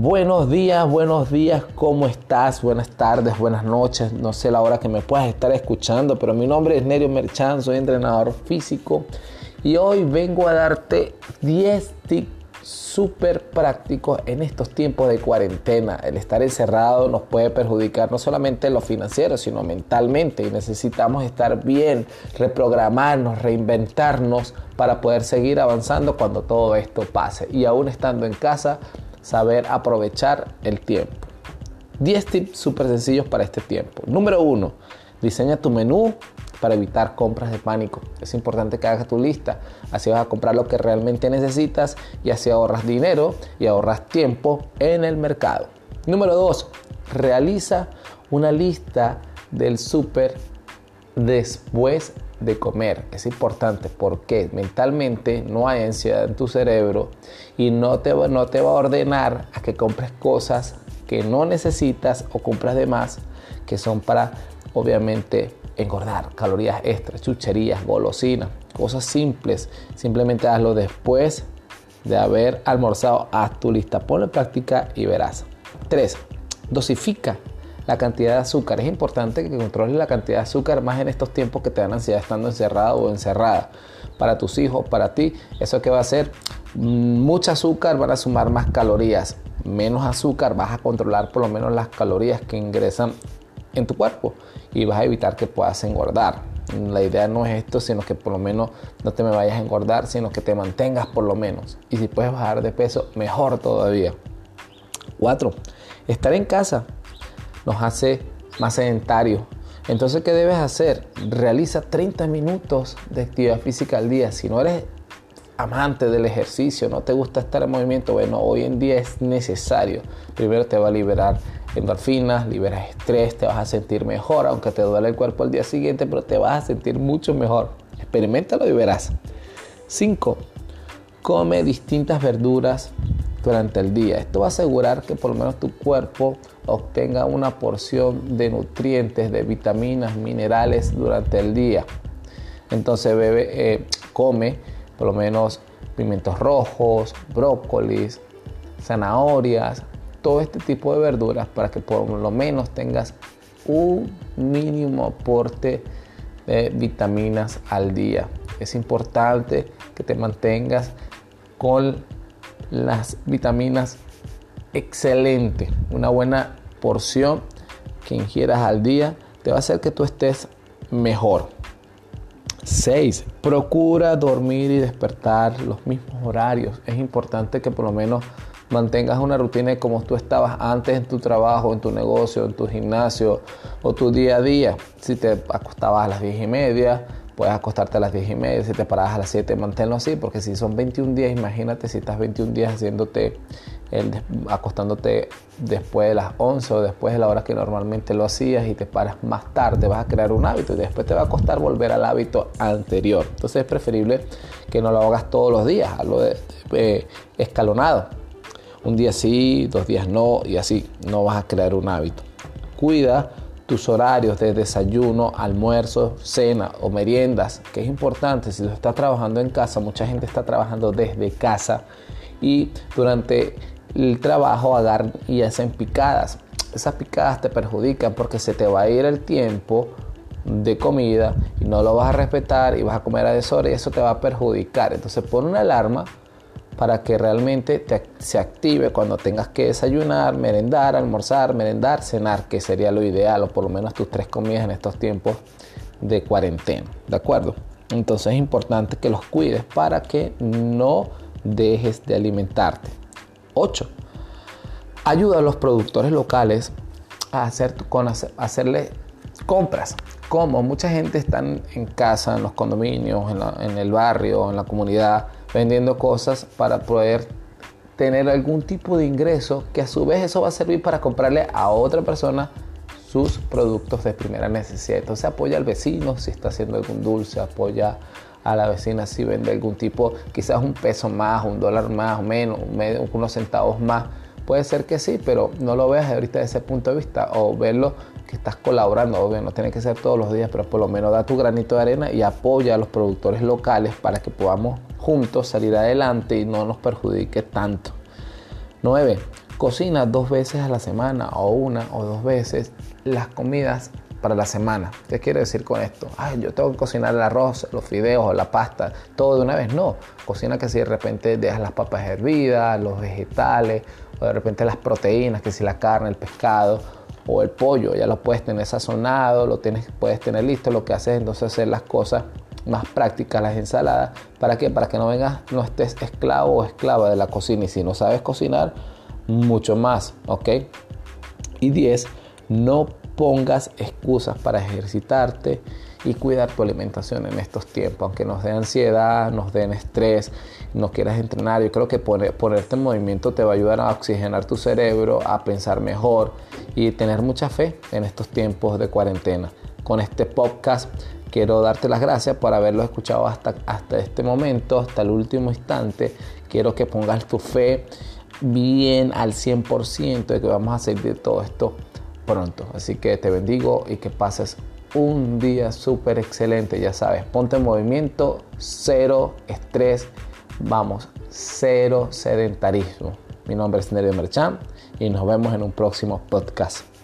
Buenos días, buenos días, ¿cómo estás? Buenas tardes, buenas noches, no sé la hora que me puedas estar escuchando, pero mi nombre es Nerio Merchan, soy entrenador físico y hoy vengo a darte 10 tips súper prácticos en estos tiempos de cuarentena. El estar encerrado nos puede perjudicar no solamente en lo financiero, sino mentalmente y necesitamos estar bien, reprogramarnos, reinventarnos para poder seguir avanzando cuando todo esto pase y aún estando en casa saber aprovechar el tiempo. 10 tips súper sencillos para este tiempo. Número 1. Diseña tu menú para evitar compras de pánico. Es importante que hagas tu lista. Así vas a comprar lo que realmente necesitas y así ahorras dinero y ahorras tiempo en el mercado. Número 2. Realiza una lista del súper después de comer. Es importante porque mentalmente no hay ansiedad en tu cerebro y no te, no te va a ordenar a que compres cosas que no necesitas o compras de más que son para obviamente engordar, calorías extras, chucherías, golosinas, cosas simples. Simplemente hazlo después de haber almorzado. Haz tu lista, ponlo en práctica y verás. 3. Dosifica la cantidad de azúcar. Es importante que controles la cantidad de azúcar más en estos tiempos que te dan ansiedad estando encerrado o encerrada. Para tus hijos, para ti, eso que va a hacer mm, mucho azúcar van a sumar más calorías. Menos azúcar vas a controlar por lo menos las calorías que ingresan en tu cuerpo y vas a evitar que puedas engordar. La idea no es esto, sino que por lo menos no te me vayas a engordar, sino que te mantengas por lo menos. Y si puedes bajar de peso, mejor todavía. 4. Estar en casa nos hace más sedentarios. Entonces, ¿qué debes hacer? Realiza 30 minutos de actividad física al día. Si no eres amante del ejercicio, no te gusta estar en movimiento, bueno, hoy en día es necesario. Primero te va a liberar endorfinas, liberas estrés, te vas a sentir mejor, aunque te duele el cuerpo al día siguiente, pero te vas a sentir mucho mejor. Experimentalo y verás. 5. Come distintas verduras durante el día. Esto va a asegurar que por lo menos tu cuerpo obtenga una porción de nutrientes, de vitaminas, minerales durante el día. Entonces bebe, eh, come por lo menos pimientos rojos, brócolis, zanahorias, todo este tipo de verduras para que por lo menos tengas un mínimo aporte de vitaminas al día. Es importante que te mantengas con las vitaminas excelente. Una buena porción que ingieras al día te va a hacer que tú estés mejor. 6. Procura dormir y despertar los mismos horarios. Es importante que por lo menos mantengas una rutina como tú estabas antes en tu trabajo, en tu negocio, en tu gimnasio o tu día a día. Si te acostabas a las 10 y media, puedes acostarte a las 10 y media, si te paras a las 7, manténlo así, porque si son 21 días, imagínate si estás 21 días haciéndote, acostándote después de las 11 o después de la hora que normalmente lo hacías y te paras más tarde, vas a crear un hábito y después te va a costar volver al hábito anterior. Entonces es preferible que no lo hagas todos los días, hazlo de, escalonado. Un día sí, dos días no y así no vas a crear un hábito. Cuida tus horarios de desayuno, almuerzo, cena o meriendas, que es importante. Si tú estás trabajando en casa, mucha gente está trabajando desde casa y durante el trabajo agarran y hacen picadas. Esas picadas te perjudican porque se te va a ir el tiempo de comida y no lo vas a respetar y vas a comer a deshora y eso te va a perjudicar. Entonces pon una alarma para que realmente se active cuando tengas que desayunar, merendar, almorzar, merendar, cenar, que sería lo ideal, o por lo menos tus tres comidas en estos tiempos de cuarentena. ¿De acuerdo? Entonces es importante que los cuides para que no dejes de alimentarte. 8. Ayuda a los productores locales a hacer, con hacerle compras. Como mucha gente está en casa, en los condominios, en el barrio, en la comunidad, vendiendo cosas para poder tener algún tipo de ingreso que a su vez eso va a servir para comprarle a otra persona sus productos de primera necesidad. Entonces apoya al vecino si está haciendo algún dulce, apoya a la vecina si vende algún tipo, quizás un peso más, un dólar más o menos, unos centavos más. Puede ser que sí, pero no lo veas ahorita desde ese punto de vista o verlo que estás colaborando, obvio, no tiene que ser todos los días, pero por lo menos da tu granito de arena y apoya a los productores locales para que podamos juntos salir adelante y no nos perjudique tanto. 9. cocina dos veces a la semana o una o dos veces las comidas para la semana. ¿Qué quiere decir con esto? Ay, yo tengo que cocinar el arroz, los fideos o la pasta, todo de una vez. No, cocina que si de repente dejas las papas hervidas, los vegetales, o de repente las proteínas, que si la carne, el pescado o el pollo, ya lo puedes tener sazonado, lo tienes, puedes tener listo, lo que haces es entonces hacer las cosas más prácticas, las ensaladas, ¿para qué? Para que no vengas, no estés esclavo o esclava de la cocina y si no sabes cocinar, mucho más, ¿ok? Y 10, no pongas excusas para ejercitarte y cuidar tu alimentación en estos tiempos, aunque nos dé ansiedad, nos den estrés, no quieras entrenar, yo creo que ponerte en movimiento te va a ayudar a oxigenar tu cerebro, a pensar mejor y tener mucha fe en estos tiempos de cuarentena. Con este podcast quiero darte las gracias por haberlo escuchado hasta, hasta este momento, hasta el último instante. Quiero que pongas tu fe bien al 100% de que vamos a salir de todo esto pronto. Así que te bendigo y que pases un día súper excelente. Ya sabes, ponte en movimiento, cero estrés, vamos, cero sedentarismo. Mi nombre es Nerio Merchan y nos vemos en un próximo podcast.